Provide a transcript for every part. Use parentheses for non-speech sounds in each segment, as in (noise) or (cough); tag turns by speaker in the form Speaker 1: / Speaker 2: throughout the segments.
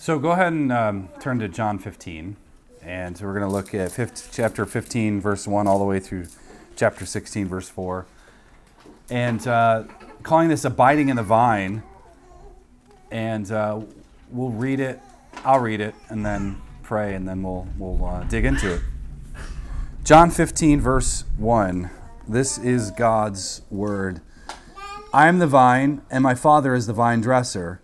Speaker 1: So go ahead and um, turn to John 15. And so we're going to look at 15, chapter 15, verse 1, all the way through chapter 16, verse 4. And uh, calling this abiding in the vine. And uh, we'll read it, I'll read it, and then pray, and then we'll, we'll uh, dig into it. John 15, verse 1. This is God's word. I am the vine, and my Father is the vine dresser.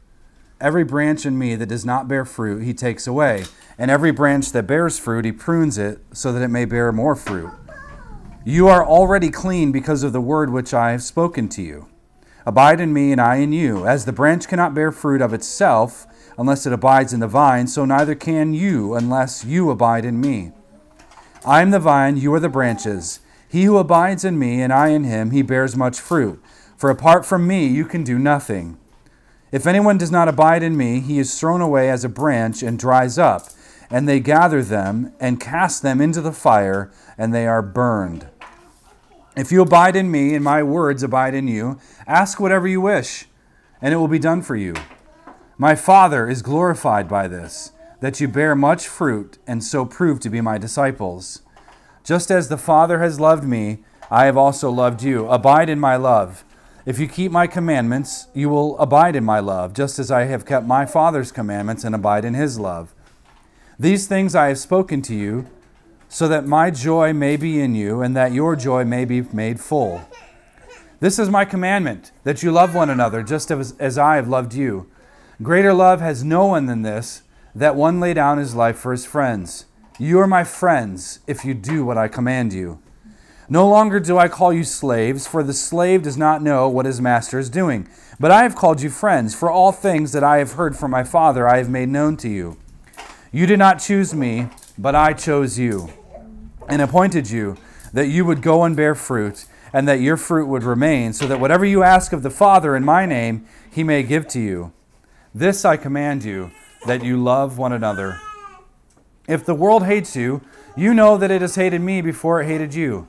Speaker 1: Every branch in me that does not bear fruit, he takes away. And every branch that bears fruit, he prunes it so that it may bear more fruit. You are already clean because of the word which I have spoken to you. Abide in me, and I in you. As the branch cannot bear fruit of itself unless it abides in the vine, so neither can you unless you abide in me. I am the vine, you are the branches. He who abides in me, and I in him, he bears much fruit. For apart from me, you can do nothing. If anyone does not abide in me, he is thrown away as a branch and dries up, and they gather them and cast them into the fire, and they are burned. If you abide in me, and my words abide in you, ask whatever you wish, and it will be done for you. My Father is glorified by this, that you bear much fruit, and so prove to be my disciples. Just as the Father has loved me, I have also loved you. Abide in my love. If you keep my commandments, you will abide in my love, just as I have kept my Father's commandments and abide in his love. These things I have spoken to you, so that my joy may be in you, and that your joy may be made full. This is my commandment, that you love one another, just as, as I have loved you. Greater love has no one than this, that one lay down his life for his friends. You are my friends, if you do what I command you. No longer do I call you slaves, for the slave does not know what his master is doing. But I have called you friends, for all things that I have heard from my Father I have made known to you. You did not choose me, but I chose you, and appointed you, that you would go and bear fruit, and that your fruit would remain, so that whatever you ask of the Father in my name, he may give to you. This I command you, that you love one another. If the world hates you, you know that it has hated me before it hated you.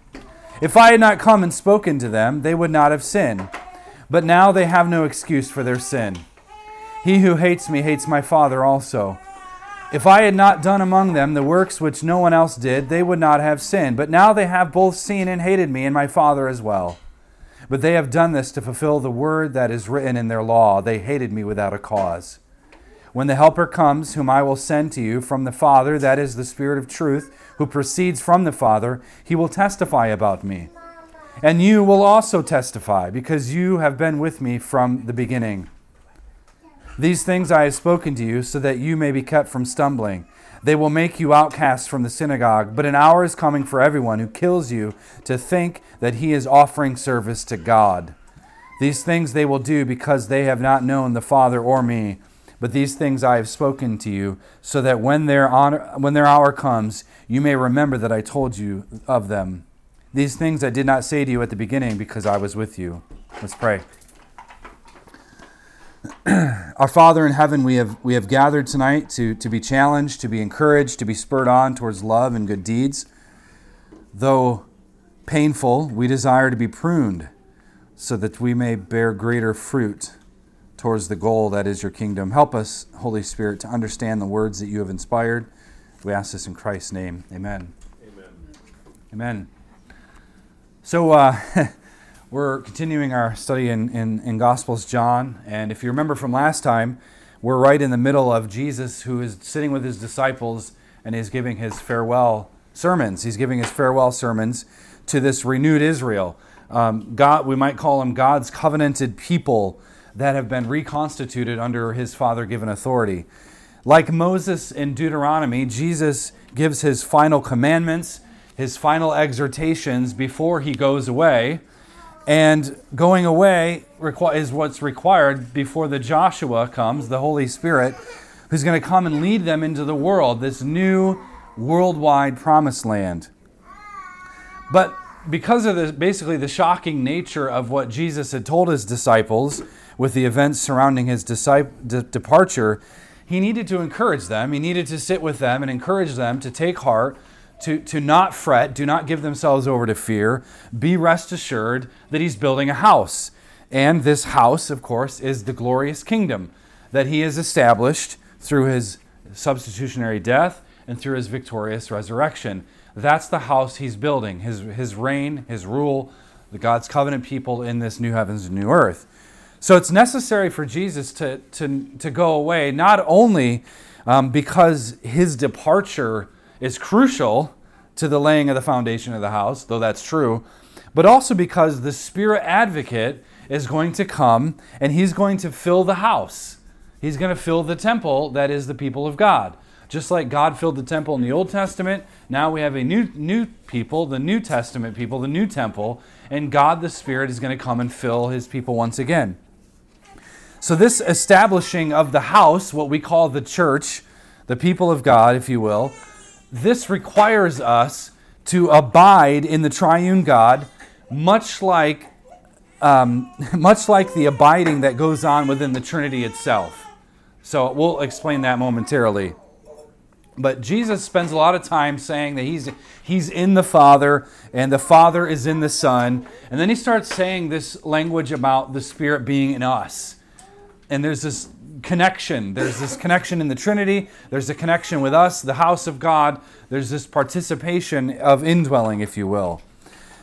Speaker 1: If I had not come and spoken to them, they would not have sinned. But now they have no excuse for their sin. He who hates me hates my Father also. If I had not done among them the works which no one else did, they would not have sinned. But now they have both seen and hated me and my Father as well. But they have done this to fulfill the word that is written in their law. They hated me without a cause. When the Helper comes, whom I will send to you from the Father, that is the Spirit of truth, who proceeds from the Father, he will testify about me. And you will also testify, because you have been with me from the beginning. These things I have spoken to you, so that you may be kept from stumbling. They will make you outcasts from the synagogue, but an hour is coming for everyone who kills you to think that he is offering service to God. These things they will do because they have not known the Father or me. But these things I have spoken to you, so that when their, honor, when their hour comes, you may remember that I told you of them. These things I did not say to you at the beginning because I was with you. Let's pray. (clears throat) Our Father in heaven, we have, we have gathered tonight to, to be challenged, to be encouraged, to be spurred on towards love and good deeds. Though painful, we desire to be pruned so that we may bear greater fruit towards the goal that is your kingdom. Help us, Holy Spirit, to understand the words that you have inspired. We ask this in Christ's name. Amen. Amen. Amen. So, uh, (laughs) we're continuing our study in, in, in Gospels, John. And if you remember from last time, we're right in the middle of Jesus who is sitting with his disciples and is giving his farewell sermons. He's giving his farewell sermons to this renewed Israel. Um, God, we might call them God's covenanted people that have been reconstituted under his father given authority. Like Moses in Deuteronomy, Jesus gives his final commandments, his final exhortations before he goes away. And going away is what's required before the Joshua comes, the Holy Spirit, who's going to come and lead them into the world, this new worldwide promised land. But because of the basically the shocking nature of what Jesus had told his disciples with the events surrounding his departure, he needed to encourage them. He needed to sit with them and encourage them to take heart, to, to not fret, do not give themselves over to fear. Be rest assured that he's building a house. And this house, of course, is the glorious kingdom that he has established through his substitutionary death and through his victorious resurrection. That's the house he's building, his, his reign, his rule, the God's covenant people in this new heavens and new earth. So it's necessary for Jesus to, to, to go away, not only um, because his departure is crucial to the laying of the foundation of the house, though that's true, but also because the Spirit advocate is going to come and he's going to fill the house. He's going to fill the temple that is the people of God. Just like God filled the temple in the Old Testament, now we have a new new people, the New Testament people, the new temple, and God the Spirit is going to come and fill his people once again. So this establishing of the house, what we call the church, the people of God, if you will, this requires us to abide in the triune God, much like um, (laughs) much like the abiding that goes on within the Trinity itself. So we'll explain that momentarily. But Jesus spends a lot of time saying that he's, he's in the Father and the Father is in the Son. And then he starts saying this language about the Spirit being in us. And there's this connection. There's this connection in the Trinity. There's a connection with us, the house of God. There's this participation of indwelling, if you will.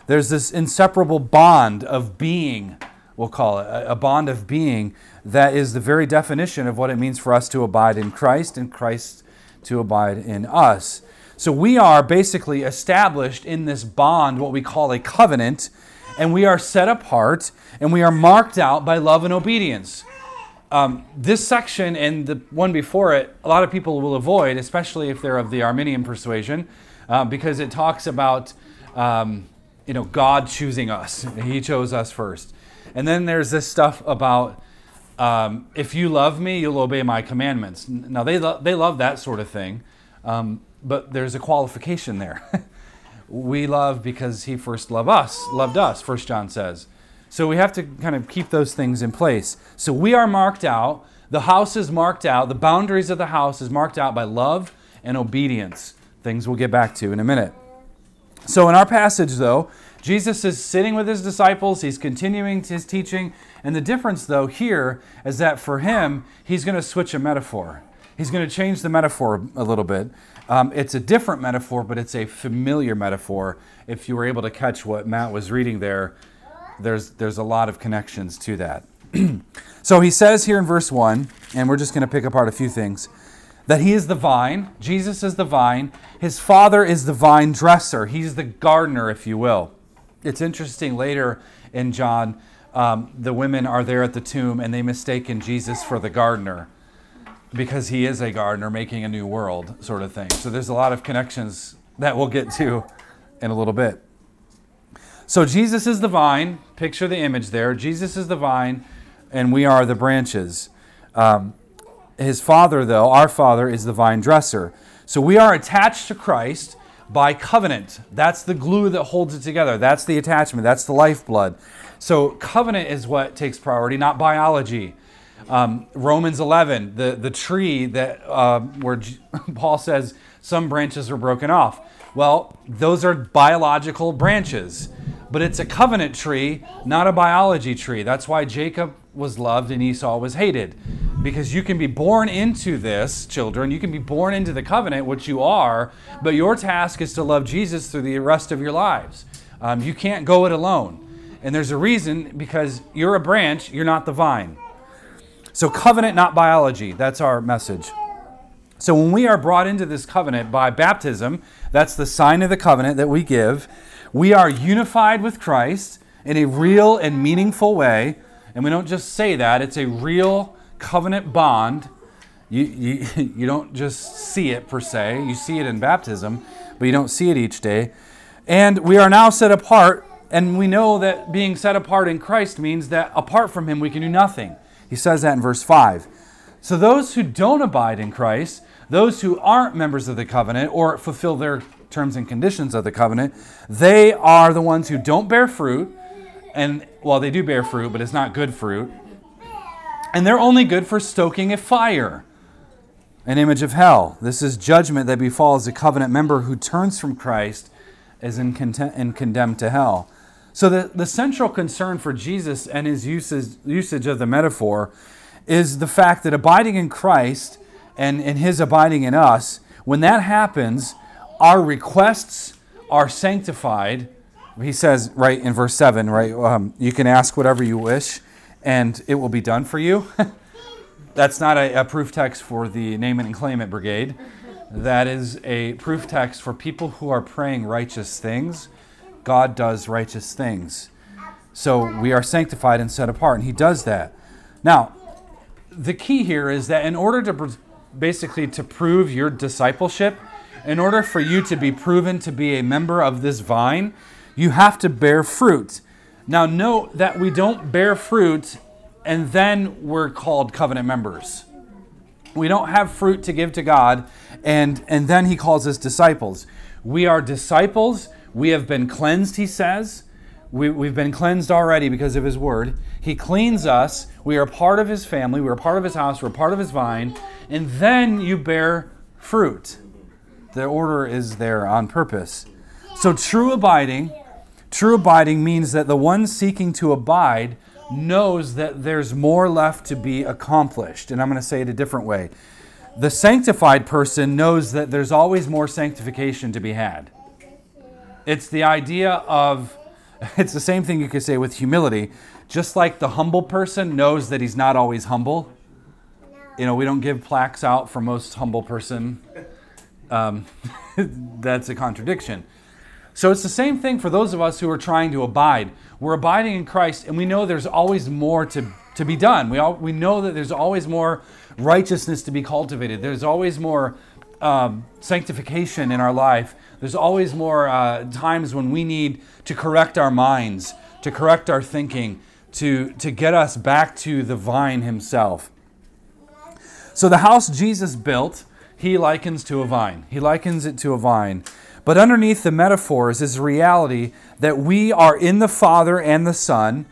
Speaker 1: There's this inseparable bond of being, we'll call it, a bond of being that is the very definition of what it means for us to abide in Christ and Christ to abide in us. So we are basically established in this bond, what we call a covenant, and we are set apart and we are marked out by love and obedience. Um, this section and the one before it, a lot of people will avoid, especially if they're of the Arminian persuasion, uh, because it talks about um, you know God choosing us. He chose us first, and then there's this stuff about um, if you love me, you'll obey my commandments. Now, they, lo- they love that sort of thing, um, but there's a qualification there. (laughs) we love because he first loved us, loved us, First John says. So we have to kind of keep those things in place. So we are marked out. The house is marked out. The boundaries of the house is marked out by love and obedience. Things we'll get back to in a minute. So in our passage, though, Jesus is sitting with his disciples. He's continuing his teaching. And the difference, though, here is that for him, he's going to switch a metaphor. He's going to change the metaphor a little bit. Um, it's a different metaphor, but it's a familiar metaphor. If you were able to catch what Matt was reading there, there's, there's a lot of connections to that. (clears throat) so he says here in verse 1, and we're just going to pick apart a few things, that he is the vine, Jesus is the vine, his father is the vine dresser, he's the gardener, if you will. It's interesting later in John um, the women are there at the tomb and they mistaken Jesus for the gardener because he is a gardener making a new world, sort of thing. So there's a lot of connections that we'll get to in a little bit. So Jesus is the vine. Picture the image there. Jesus is the vine, and we are the branches. Um, his father, though, our father, is the vine dresser. So we are attached to Christ by covenant. That's the glue that holds it together. That's the attachment. That's the lifeblood. So covenant is what takes priority, not biology. Um, Romans 11, the, the tree that uh, where G- (laughs) Paul says some branches were broken off. Well, those are biological branches, but it's a covenant tree, not a biology tree. That's why Jacob was loved and Esau was hated. Because you can be born into this, children, you can be born into the covenant, which you are, but your task is to love Jesus through the rest of your lives. Um, you can't go it alone. And there's a reason because you're a branch, you're not the vine. So, covenant, not biology. That's our message. So, when we are brought into this covenant by baptism, that's the sign of the covenant that we give, we are unified with Christ in a real and meaningful way. And we don't just say that, it's a real covenant bond. You, you, (laughs) you don't just see it per se, you see it in baptism, but you don't see it each day. And we are now set apart and we know that being set apart in Christ means that apart from Him we can do nothing. He says that in verse 5. So those who don't abide in Christ, Those who aren't members of the covenant or fulfill their terms and conditions of the covenant, they are the ones who don't bear fruit. And, well, they do bear fruit, but it's not good fruit. And they're only good for stoking a fire, an image of hell. This is judgment that befalls a covenant member who turns from Christ as in, and condemned to hell. So, the, the central concern for Jesus and his usage, usage of the metaphor is the fact that abiding in Christ and, and his abiding in us, when that happens, our requests are sanctified. He says right in verse 7, right? Um, you can ask whatever you wish and it will be done for you. (laughs) That's not a, a, proof text for the name and claim it brigade. That is a proof text for people who are praying righteous things. God does righteous things. So we are sanctified and set apart, and He does that. Now, the key here is that in order to basically to prove your discipleship, in order for you to be proven to be a member of this vine, you have to bear fruit. Now, note that we don't bear fruit and then we're called covenant members. We don't have fruit to give to God and, and then He calls us disciples. We are disciples. We have been cleansed, He says. We, we've been cleansed already because of His word. He cleans us. We are part of His family. We're part of His house. We're part of His vine. And then you bear fruit. The order is there on purpose. So, true abiding True abiding means that the one seeking to abide knows that there's more left to be accomplished. And I'm going to say it a different way. The sanctified person knows that there's always more sanctification to be had. It's the idea of, (laughs) it's the same thing you could say with humility. Just like the humble person knows that he's not always humble. You know, we don't give plaques out for most humble person. Um, (laughs) that's a contradiction. So it's the same thing for those of us who are trying to abide. We're abiding in Christ, and we know there's always more to, to be done. We, all, we know that there's always more righteousness to be cultivated, there's always more um, sanctification in our life. There's always more uh, times when we need to correct our minds, to correct our thinking, to, to get us back to the vine himself. So, the house Jesus built, he likens to a vine. He likens it to a vine. But underneath the metaphors is the reality that we are in the Father and the Son.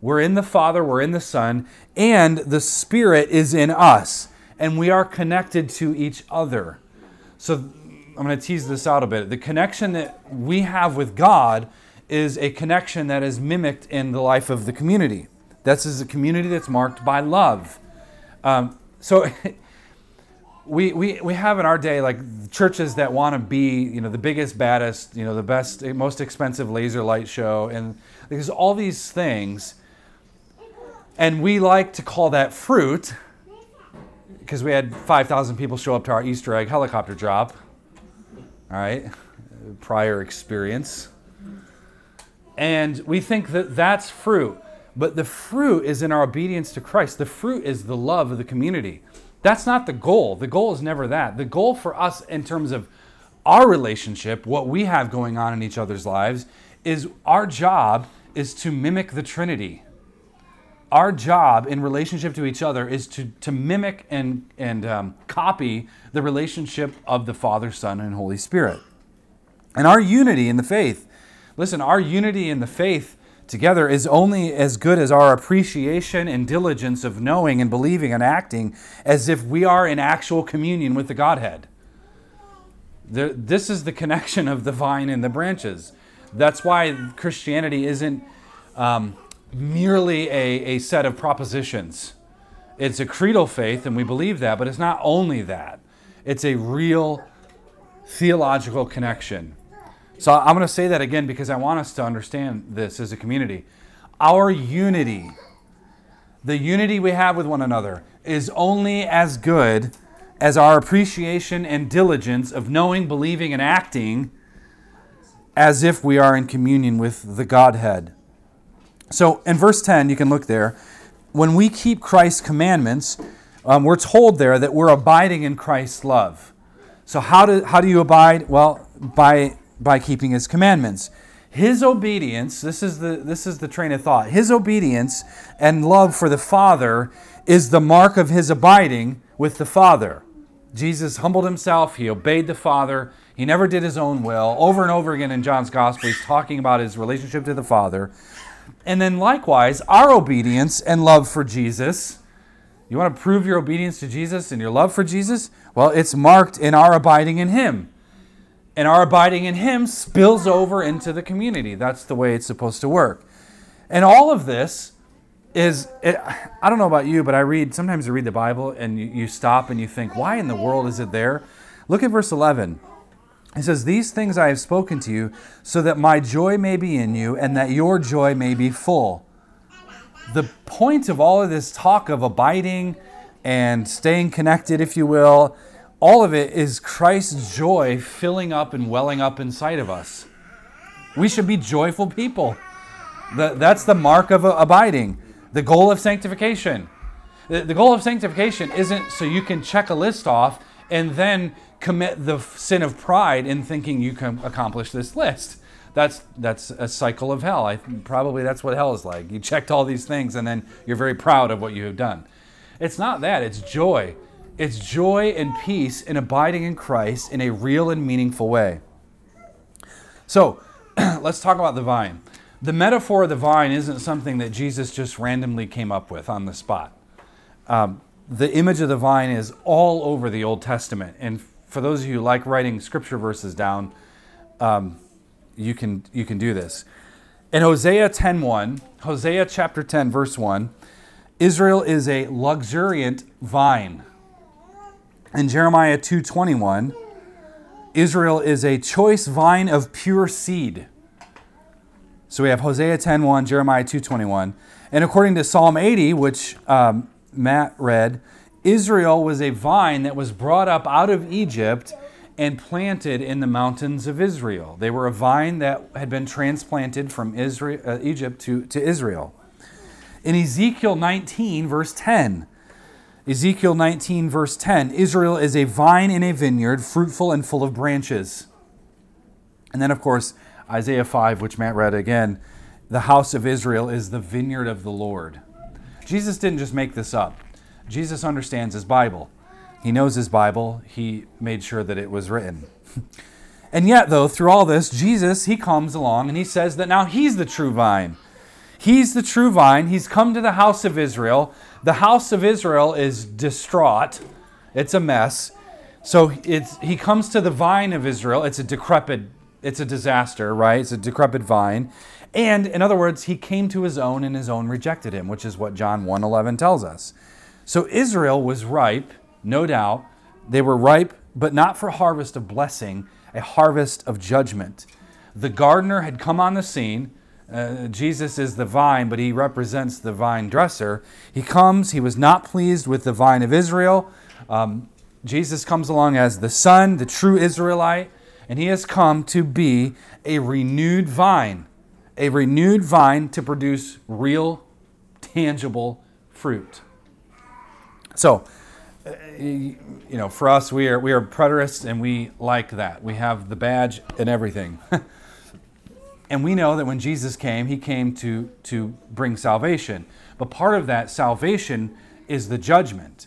Speaker 1: We're in the Father, we're in the Son, and the Spirit is in us, and we are connected to each other. So I'm going to tease this out a bit. The connection that we have with God is a connection that is mimicked in the life of the community. This is a community that's marked by love. Um, so (laughs) we, we, we have in our day like churches that want to be you know the biggest baddest you know the best most expensive laser light show and there's all these things and we like to call that fruit because we had 5000 people show up to our easter egg helicopter drop all right? Prior experience. And we think that that's fruit but the fruit is in our obedience to christ. The fruit is the love of the community that's not the goal. The goal is never that. The goal for us, in terms of our relationship, what we have going on in each other's lives, is our job is to mimic the Trinity. Our job in relationship to each other is to, to mimic and, and um, copy the relationship of the Father, Son, and Holy Spirit. And our unity in the faith, listen, our unity in the faith together is only as good as our appreciation and diligence of knowing and believing and acting as if we are in actual communion with the Godhead. The, this is the connection of the vine and the branches. That's why Christianity isn't um, merely a, a set of propositions. It's a creedal faith, and we believe that, but it's not only that, it's a real theological connection. So I'm going to say that again because I want us to understand this as a community. Our unity, the unity we have with one another, is only as good as our appreciation and diligence of knowing, believing, and acting as if we are in communion with the Godhead. So in verse 10, you can look there. When we keep Christ's commandments, um, we're told there that we're abiding in Christ's love. So, how do, how do you abide? Well, by by keeping his commandments. His obedience, this is the this is the train of thought. His obedience and love for the Father is the mark of his abiding with the Father. Jesus humbled himself, he obeyed the Father, he never did his own will. Over and over again in John's Gospel, he's talking about his relationship to the Father. And then likewise, our obedience and love for Jesus. You want to prove your obedience to Jesus and your love for Jesus? Well, it's marked in our abiding in him. And our abiding in him spills over into the community. That's the way it's supposed to work. And all of this is, it, I don't know about you, but I read, sometimes you read the Bible and you, you stop and you think, why in the world is it there? Look at verse 11. It says, These things I have spoken to you, so that my joy may be in you, and that your joy may be full. The point of all of this talk of abiding and staying connected, if you will, all of it is Christ's joy filling up and welling up inside of us. We should be joyful people. that's the mark of abiding, the goal of sanctification. the goal of sanctification isn't so you can check a list off and then commit the sin of pride in thinking you can accomplish this list. That's that's a cycle of hell. I probably that's what hell is like. You checked all these things and then you're very proud of what you have done. It's not that, it's joy. It's joy and peace in abiding in Christ in a real and meaningful way. So, (clears throat) let's talk about the vine. The metaphor of the vine isn't something that Jesus just randomly came up with on the spot. Um, the image of the vine is all over the Old Testament. And for those of you who like writing scripture verses down, um, you can you can do this. In Hosea 10:1, Hosea chapter 10 verse 1, Israel is a luxuriant vine. In Jeremiah 2:21, Israel is a choice vine of pure seed. So we have Hosea 10:1, Jeremiah 2:21, and according to Psalm 80, which um, Matt read, Israel was a vine that was brought up out of Egypt and planted in the mountains of Israel. They were a vine that had been transplanted from Israel, uh, Egypt to, to Israel. In Ezekiel 19, verse 10, Ezekiel 19, verse 10, Israel is a vine in a vineyard, fruitful and full of branches. And then, of course, Isaiah 5, which Matt read again, the house of Israel is the vineyard of the Lord. Jesus didn't just make this up. Jesus understands his Bible. He knows his Bible. He made sure that it was written. (laughs) and yet, though, through all this, Jesus, he comes along and he says that now he's the true vine. He's the true vine. He's come to the house of Israel. The house of Israel is distraught, it's a mess. So it's, he comes to the vine of Israel. It's a decrepit, it's a disaster, right? It's a decrepit vine. And in other words, he came to his own and his own rejected him, which is what John 1:11 tells us. So Israel was ripe, no doubt. They were ripe, but not for harvest of blessing, a harvest of judgment. The gardener had come on the scene. Uh, Jesus is the vine, but he represents the vine dresser. He comes, he was not pleased with the vine of Israel. Um, Jesus comes along as the Son, the true Israelite, and he has come to be a renewed vine a renewed vine to produce real, tangible fruit. So, uh, you know, for us, we are we are preterists, and we like that. We have the badge and everything, (laughs) and we know that when Jesus came, He came to to bring salvation. But part of that salvation is the judgment.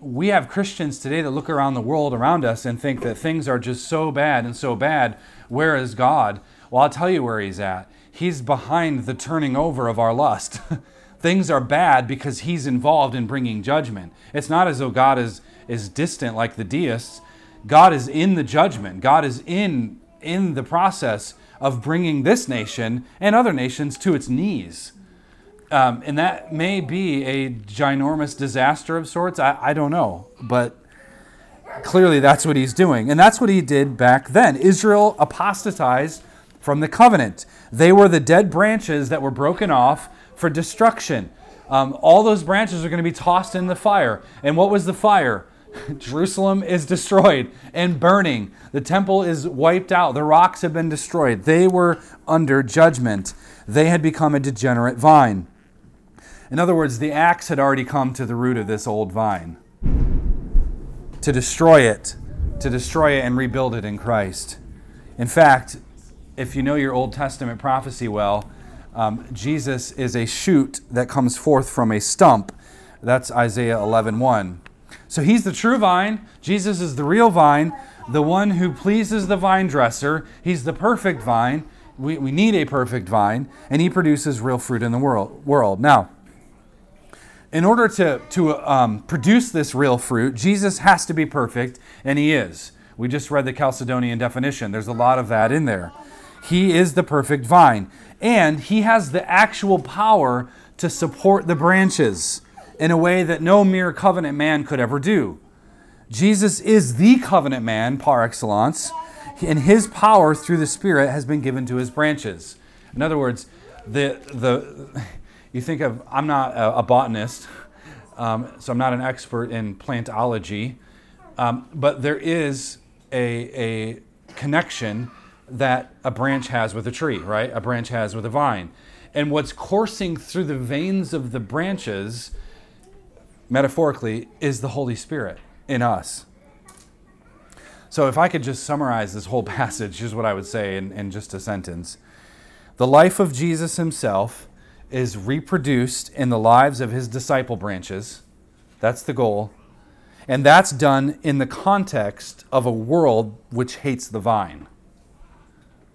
Speaker 1: We have Christians today that look around the world around us and think that things are just so bad and so bad. Where is God? Well, I'll tell you where he's at. He's behind the turning over of our lust. (laughs) Things are bad because he's involved in bringing judgment. It's not as though God is, is distant like the deists. God is in the judgment. God is in, in the process of bringing this nation and other nations to its knees. Um, and that may be a ginormous disaster of sorts. I, I don't know. But clearly that's what he's doing. And that's what he did back then. Israel apostatized from the covenant. They were the dead branches that were broken off for destruction. Um, all those branches are going to be tossed in the fire. And what was the fire? (laughs) Jerusalem is destroyed and burning. The temple is wiped out. The rocks have been destroyed. They were under judgment. They had become a degenerate vine. In other words, the axe had already come to the root of this old vine to destroy it, to destroy it and rebuild it in Christ. In fact, if you know your Old Testament prophecy well, um, Jesus is a shoot that comes forth from a stump. That's Isaiah 11:1. So he's the true vine. Jesus is the real vine, the one who pleases the vine dresser. He's the perfect vine. We, we need a perfect vine, and he produces real fruit in the world. world. Now, in order to, to um, produce this real fruit, Jesus has to be perfect, and he is. We just read the Chalcedonian definition. There's a lot of that in there. He is the perfect vine, and he has the actual power to support the branches in a way that no mere covenant man could ever do. Jesus is the covenant man par excellence, and his power through the Spirit has been given to his branches. In other words, the, the, you think of, I'm not a, a botanist, um, so I'm not an expert in plantology, um, but there is a, a connection that a branch has with a tree, right? A branch has with a vine. And what's coursing through the veins of the branches metaphorically, is the Holy Spirit in us. So, if I could just summarize this whole (laughs) passage, here's what I would say in, in just a sentence The life of Jesus himself is reproduced in the lives of his disciple branches. That's the goal. And that's done in the context of a world which hates the vine.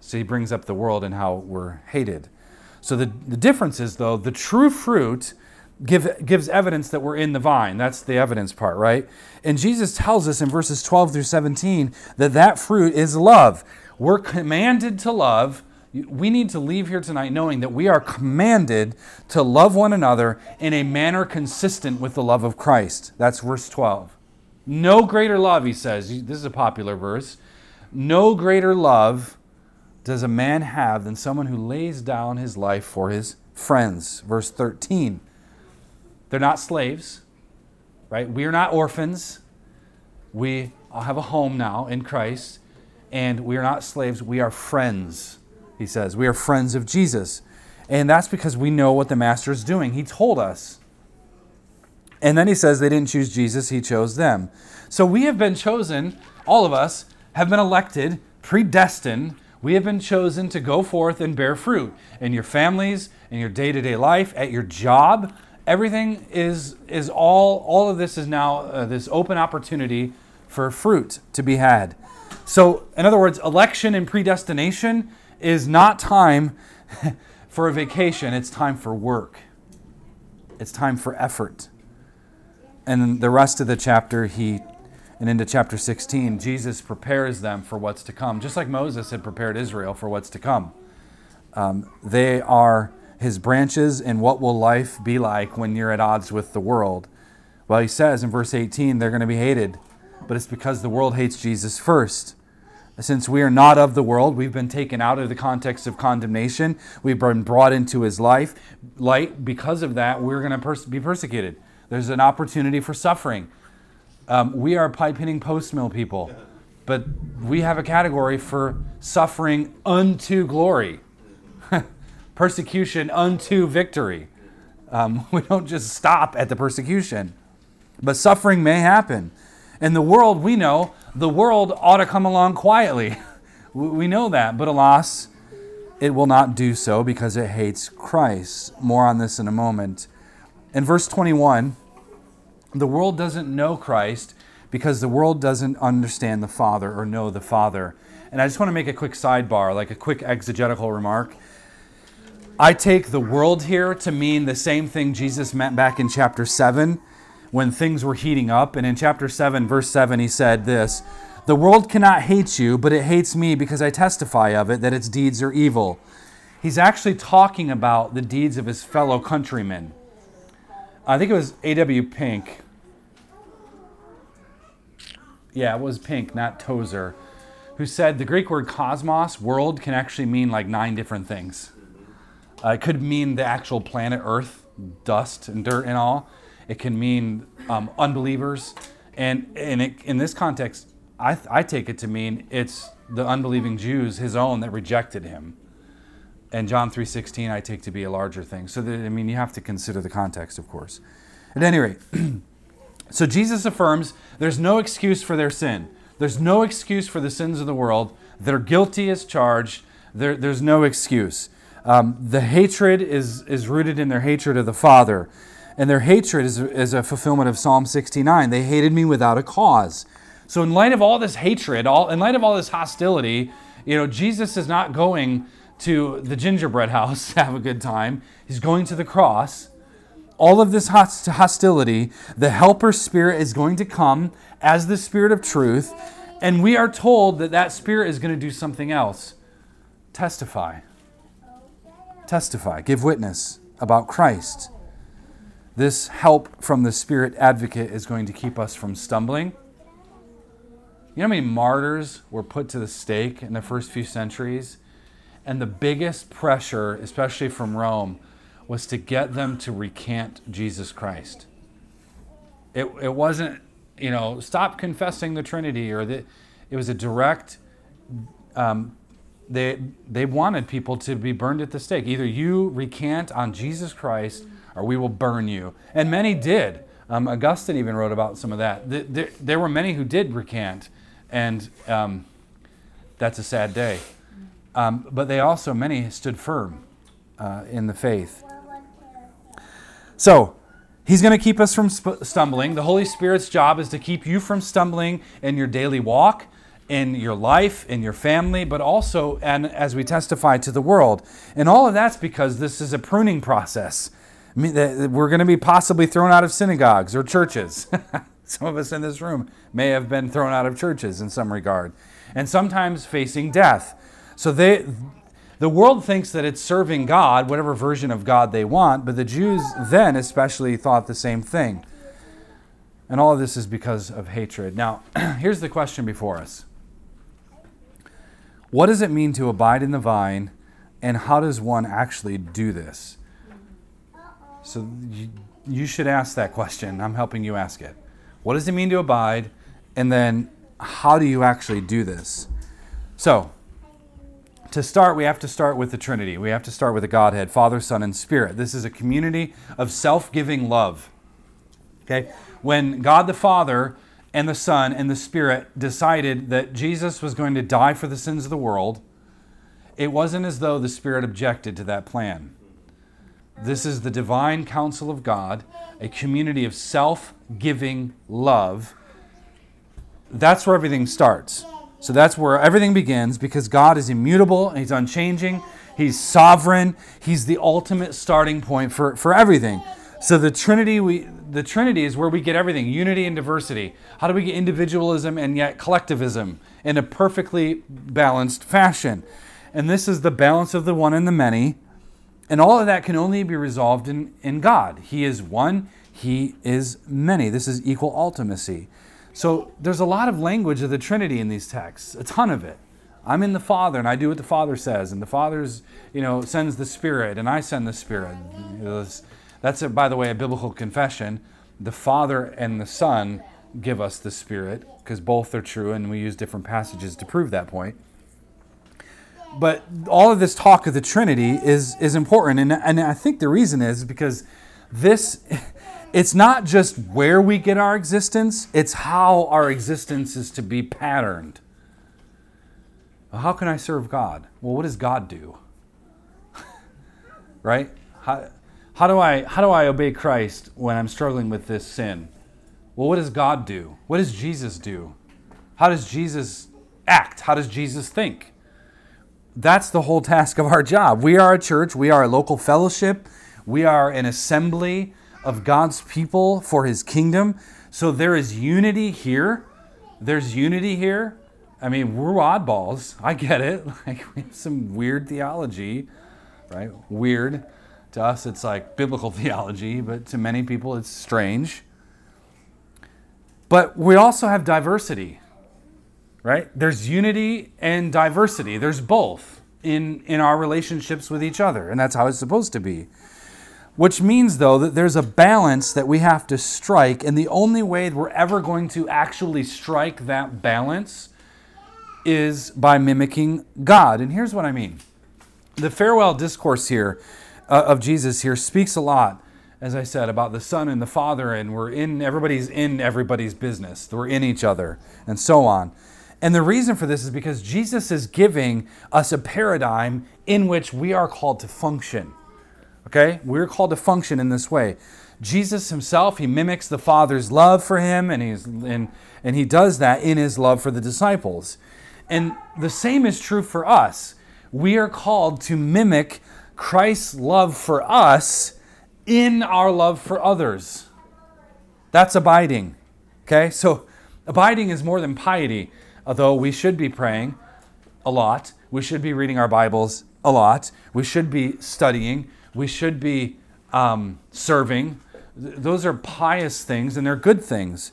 Speaker 1: So he brings up the world and how we're hated. So the, the difference is, though, the true fruit give, gives evidence that we're in the vine. That's the evidence part, right? And Jesus tells us in verses 12 through 17 that that fruit is love. We're commanded to love. We need to leave here tonight knowing that we are commanded to love one another in a manner consistent with the love of Christ. That's verse 12. No greater love, he says. This is a popular verse. No greater love does a man have than someone who lays down his life for his friends. Verse 13. They're not slaves, right? We are not orphans. We have a home now in Christ, and we are not slaves. We are friends, he says. We are friends of Jesus. And that's because we know what the Master is doing. He told us. And then he says they didn't choose Jesus, he chose them. So we have been chosen, all of us have been elected, predestined. We have been chosen to go forth and bear fruit in your families, in your day to day life, at your job, everything is is all all of this is now uh, this open opportunity for fruit to be had. So, in other words, election and predestination is not time (laughs) for a vacation, it's time for work. It's time for effort. And the rest of the chapter, he, and into chapter 16, Jesus prepares them for what's to come, just like Moses had prepared Israel for what's to come. Um, they are his branches, and what will life be like when you're at odds with the world? Well, he says in verse 18, they're going to be hated, but it's because the world hates Jesus first. Since we are not of the world, we've been taken out of the context of condemnation. We've been brought into his life. Light, because of that, we're going to pers- be persecuted. There's an opportunity for suffering. Um, we are pipe hitting postmil people, but we have a category for suffering unto glory persecution unto victory. Um, (laughs) we don't just stop at the persecution, but suffering may happen. In the world, we know the world ought to come along quietly. (laughs) we know that, but alas, it will not do so because it hates Christ. More on this in a moment. In verse 21, the world doesn't know Christ because the world doesn't understand the Father or know the Father. And I just want to make a quick sidebar, like a quick exegetical remark. I take the world here to mean the same thing Jesus meant back in chapter 7 when things were heating up. And in chapter 7, verse 7, he said this The world cannot hate you, but it hates me because I testify of it that its deeds are evil. He's actually talking about the deeds of his fellow countrymen. I think it was A.W. Pink. Yeah, it was Pink, not Tozer, who said the Greek word cosmos, world, can actually mean like nine different things. Uh, it could mean the actual planet Earth, dust and dirt and all. It can mean um, unbelievers. And, and it, in this context, I, I take it to mean it's the unbelieving Jews, his own, that rejected him. And John 3.16 I take to be a larger thing. So, that, I mean, you have to consider the context, of course. At any rate, (clears throat) so Jesus affirms there's no excuse for their sin. There's no excuse for the sins of the world. They're guilty as charged. There, there's no excuse. Um, the hatred is, is rooted in their hatred of the Father. And their hatred is, is a fulfillment of Psalm 69. They hated me without a cause. So, in light of all this hatred, all, in light of all this hostility, you know, Jesus is not going to the gingerbread (laughs) house to have a good time. He's going to the cross. All of this hostility, the Helper Spirit is going to come as the Spirit of truth, and we are told that that Spirit is going to do something else testify. Testify, give witness about Christ. This help from the Spirit advocate is going to keep us from stumbling. You know how many martyrs were put to the stake in the first few centuries? And the biggest pressure, especially from Rome, was to get them to recant Jesus Christ. It, it wasn't, you know, stop confessing the Trinity, or that it was a direct, um, they, they wanted people to be burned at the stake. Either you recant on Jesus Christ, or we will burn you. And many did. Um, Augustine even wrote about some of that. There, there were many who did recant, and um, that's a sad day. Um, but they also, many stood firm uh, in the faith. So, He's going to keep us from stumbling. The Holy Spirit's job is to keep you from stumbling in your daily walk, in your life, in your family, but also and as we testify to the world. And all of that's because this is a pruning process. I mean, we're going to be possibly thrown out of synagogues or churches. (laughs) some of us in this room may have been thrown out of churches in some regard, and sometimes facing death. So they, the world thinks that it's serving God, whatever version of God they want, but the Jews then especially thought the same thing. And all of this is because of hatred. Now, (clears throat) here's the question before us What does it mean to abide in the vine, and how does one actually do this? So you, you should ask that question. I'm helping you ask it. What does it mean to abide? And then how do you actually do this? So, to start, we have to start with the Trinity. We have to start with the Godhead, Father, Son, and Spirit. This is a community of self giving love. Okay? When God the Father and the Son and the Spirit decided that Jesus was going to die for the sins of the world, it wasn't as though the Spirit objected to that plan. This is the divine counsel of God, a community of self giving love. That's where everything starts. So that's where everything begins because God is immutable He's unchanging. He's sovereign. He's the ultimate starting point for, for everything. So the Trinity, we the Trinity is where we get everything, unity and diversity. How do we get individualism and yet collectivism in a perfectly balanced fashion? And this is the balance of the one and the many. And all of that can only be resolved in, in God. He is one, He is many. This is equal ultimacy. So there's a lot of language of the Trinity in these texts, a ton of it. I'm in the Father and I do what the Father says, and the Father's, you know, sends the Spirit and I send the Spirit. That's, by the way, a biblical confession. The Father and the Son give us the Spirit because both are true, and we use different passages to prove that point. But all of this talk of the Trinity is, is important, and, and I think the reason is because this (laughs) it's not just where we get our existence, it's how our existence is to be patterned. How can I serve God? Well, what does God do? (laughs) right? How, how, do I, how do I obey Christ when I'm struggling with this sin? Well, what does God do? What does Jesus do? How does Jesus act? How does Jesus think? That's the whole task of our job. We are a church, we are a local fellowship, we are an assembly of God's people for his kingdom. So there is unity here. There's unity here. I mean, we're oddballs. I get it. (laughs) Like we have some weird theology, right? Weird. To us it's like biblical (laughs) theology, but to many people it's strange. But we also have diversity. Right? There's unity and diversity. There's both in in our relationships with each other, and that's how it's supposed to be. Which means, though, that there's a balance that we have to strike, and the only way we're ever going to actually strike that balance is by mimicking God. And here's what I mean the farewell discourse here uh, of Jesus here speaks a lot, as I said, about the Son and the Father, and we're in, everybody's in everybody's business. We're in each other, and so on. And the reason for this is because Jesus is giving us a paradigm in which we are called to function. Okay? We're called to function in this way. Jesus himself, he mimics the Father's love for him, and, he's, and, and he does that in his love for the disciples. And the same is true for us. We are called to mimic Christ's love for us in our love for others. That's abiding. Okay? So abiding is more than piety, although we should be praying a lot. We should be reading our Bibles a lot. We should be studying. We should be um, serving. Those are pious things and they're good things.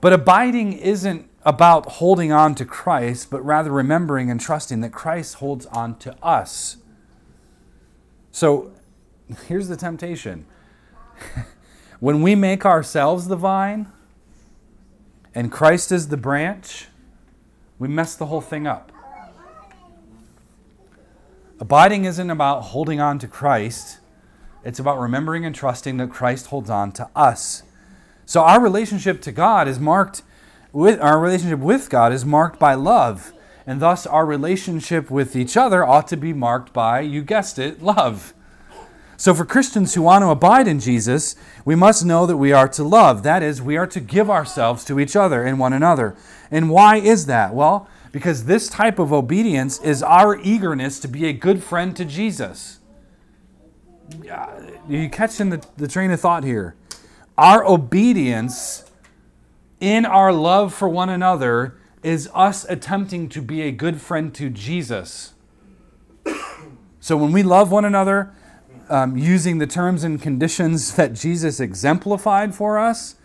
Speaker 1: But abiding isn't about holding on to Christ, but rather remembering and trusting that Christ holds on to us. So here's the temptation (laughs) when we make ourselves the vine and Christ is the branch, we mess the whole thing up. Abiding isn't about holding on to Christ, it's about remembering and trusting that Christ holds on to us. So our relationship to God is marked with our relationship with God is marked by love. And thus our relationship with each other ought to be marked by, you guessed it, love. So for Christians who want to abide in Jesus, we must know that we are to love. That is, we are to give ourselves to each other and one another. And why is that? Well, because this type of obedience is our eagerness to be a good friend to Jesus. You catch in the, the train of thought here. Our obedience in our love for one another is us attempting to be a good friend to Jesus. So when we love one another, um, using the terms and conditions (laughs) that Jesus exemplified for us,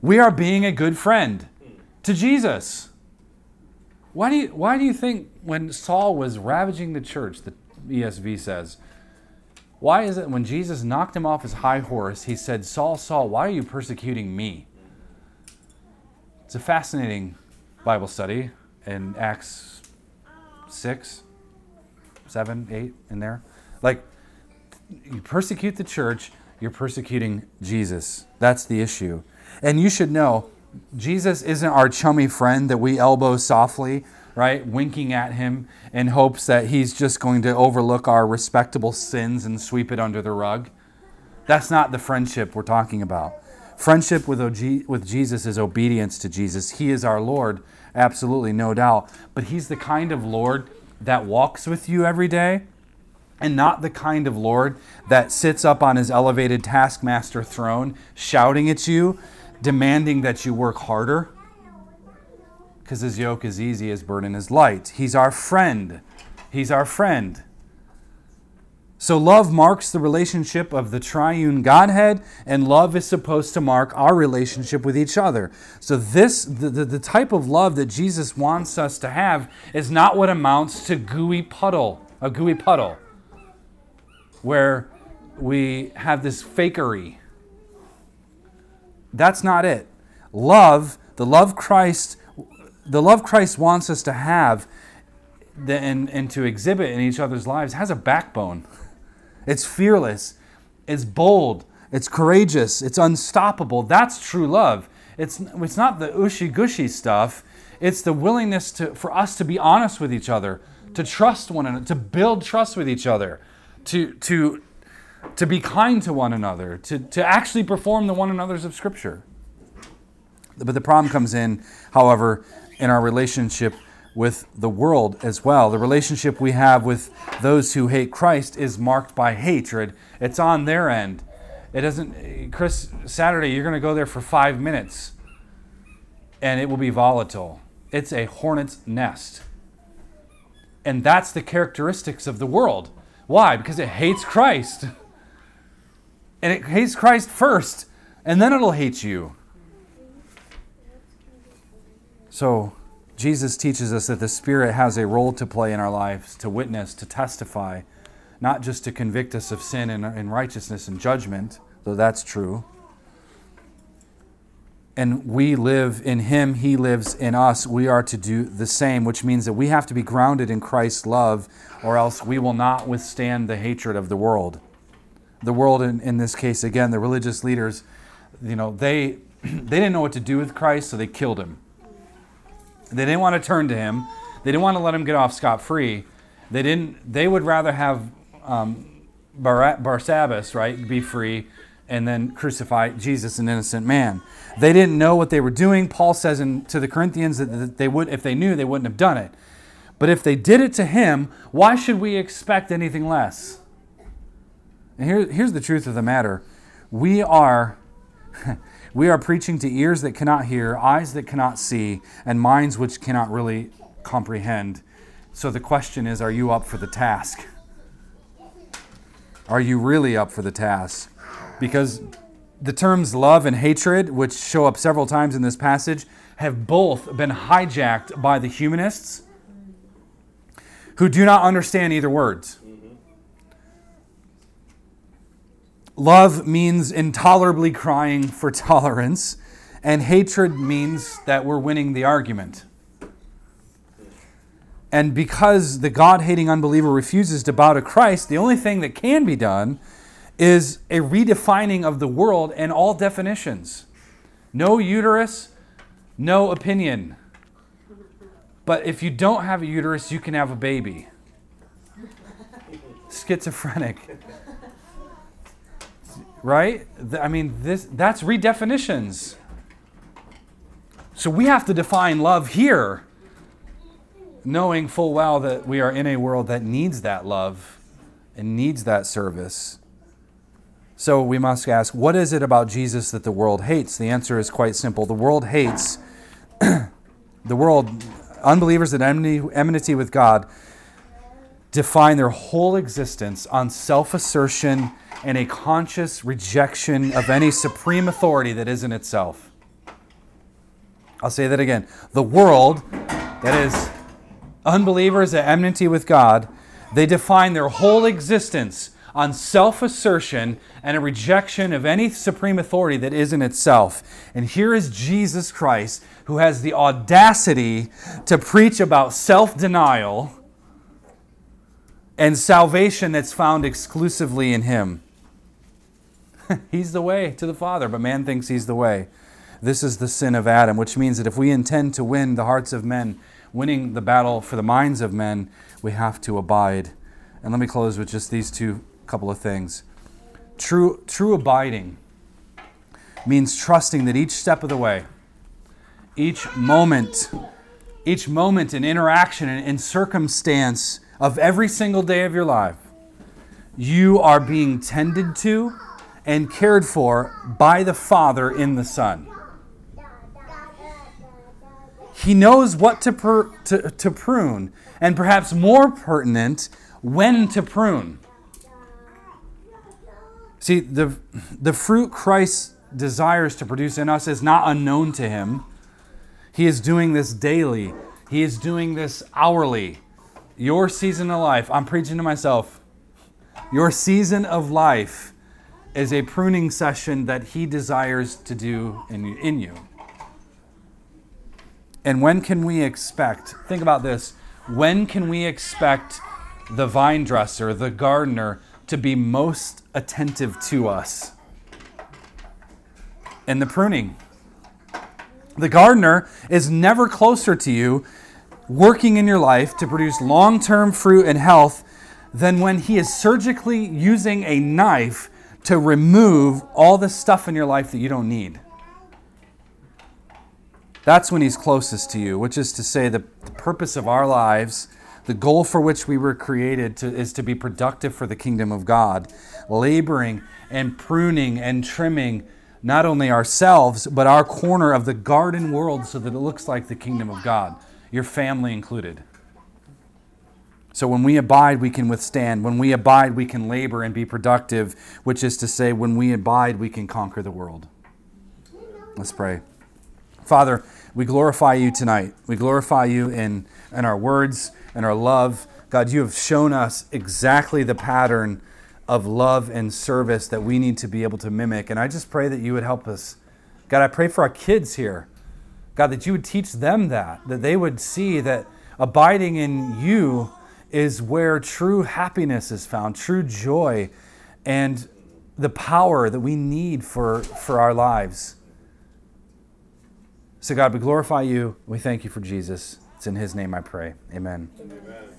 Speaker 1: we are being a good friend to Jesus. Why do you, why do you think when Saul was ravaging the church, the ESV says, why is it when Jesus knocked him off his high horse, he said, Saul, Saul, why are you persecuting me? It's a fascinating Bible study in Acts 6, 7, 8, in there. Like, you persecute the church, you're persecuting Jesus. That's the issue. And you should know, Jesus isn't our chummy friend that we elbow softly right? Winking at him in hopes that he's just going to overlook our respectable sins and sweep it under the rug. That's not the friendship we're talking about. Friendship with, O.G., with Jesus is obedience to Jesus. He is our Lord, absolutely, no doubt. But He's the kind of Lord that walks with you every day and not the kind of Lord that sits up on His elevated taskmaster throne shouting at you, demanding that you work harder because his yoke is easy, his burden is light. He's our friend. He's our friend. So, love marks the relationship of the triune Godhead, and love is supposed to mark our relationship with each other. So, this, the, the, the, type of love that Jesus wants us to have, is not what amounts to gooey puddle, a gooey puddle, where we have this fakery. That's not it. Love, the love Christ the love Christ wants us to have and, and to exhibit in each other's lives has a backbone. It's fearless, it's bold, it's courageous, it's unstoppable. That's true love. It's, it's not the ushy gushy stuff, it's the willingness to, for us to be honest with each other, to trust one another, to build trust with each other, to, to, to be kind to one another, to, to actually perform the one another's of Scripture. But the problem comes in, however, in our relationship with the world as well. The relationship we have with those who hate Christ is marked by hatred. It's on their end. It doesn't, Chris, Saturday, you're going to go there for five minutes and it will be volatile. It's a hornet's nest. And that's the characteristics of the world. Why? Because it hates Christ. And it hates Christ first, and then it'll hate you. So, Jesus teaches us that the Spirit has a role to play in our lives, to witness, to testify, not just to convict us of sin and, and righteousness and judgment, though that's true. And we live in Him, He lives in us. We are to do the same, which means that we have to be grounded in Christ's love, or else we will not withstand the hatred of the world. The world, in, in this case, again, the religious leaders, you know, they, (clears throat) they didn't know what to do with Christ, so they killed Him they didn't want to turn to him. They didn't want to let him get off scot free. They didn't. They would rather have um, Bar- Barsabbas, right, be free, and then crucify Jesus, an innocent man. They didn't know what they were doing. Paul says in, to the Corinthians that they would, if they knew, they wouldn't have done it. But if they did it to him, why should we expect anything less? And here, here's the truth of the matter. We are (laughs) we are preaching to ears that cannot hear, eyes that cannot see, and minds which cannot really comprehend. So the question is, are you up for the task? Are you really up for the task? Because the terms love and hatred, which show up several times in this passage, have both been hijacked by the humanists who do not understand either words. Love means intolerably crying for tolerance, and hatred means that we're winning the argument. And because the God hating unbeliever refuses to bow to Christ, the only thing that can be done is a redefining of the world and all definitions. No uterus, no opinion. But if you don't have a uterus, you can have a baby. Schizophrenic. Right? I mean, this that's redefinitions. So we have to define love here knowing full well that we are in a world that needs that love and needs that service. So we must ask, what is it about Jesus that the world hates? The answer is quite simple. The world hates, (clears throat) the world, unbelievers at enmity with God, define their whole existence on self assertion and a conscious rejection of any supreme authority that isn't itself. I'll say that again. The world, that is, unbelievers at enmity with God, they define their whole existence on self assertion and a rejection of any supreme authority that isn't itself. And here is Jesus Christ, who has the audacity to preach about self denial and salvation that's found exclusively in Him. (laughs) he's the way to the Father, but man thinks he's the way. This is the sin of Adam, which means that if we intend to win the hearts of men, winning the battle for the minds of men, we have to abide. And let me close with just these two couple of things. True, true abiding means trusting that each step of the way, each moment, each moment in interaction and, in circumstance of every single day of your life, you are being tended to and cared for by the Father in the Son. He knows what to, to, to prune, and perhaps more pertinent, when to prune. See, the, the fruit Christ desires to produce in us is not unknown to him. He is doing this daily, he is doing this hourly. Your season of life, I'm preaching to myself. Your season of life is a pruning session that he desires to do in, in you. And when can we expect, think about this, when can we expect the vine dresser, the gardener, to be most attentive to us? In the pruning. The gardener is never closer to you, working in your life to produce long term fruit and health, than when he is surgically using a knife to remove all the stuff in your life that you don't need. That's when He's closest to you, which is to say, the, the purpose of our lives, the goal for which we were created to, is to be productive for the kingdom of God, laboring and pruning and trimming not only ourselves, but our corner of the garden world so that it looks like the kingdom of God, your family included. So when we abide, we can withstand. When we abide, we can labor and be productive, which is to say, when we abide, we can conquer the world. Let's pray. Father, we glorify you tonight. We glorify you in, in our words and our love. God, you have shown us exactly the pattern of love and service that we need to be able to mimic. And I just pray that you would help us. God, I pray for our kids here. God, that you would teach them that, that they would see that abiding in you is where true happiness is found, true joy, and the power that we need for, for our lives. So, God, we glorify you. We thank you for Jesus. It's in his name I pray. Amen. Amen.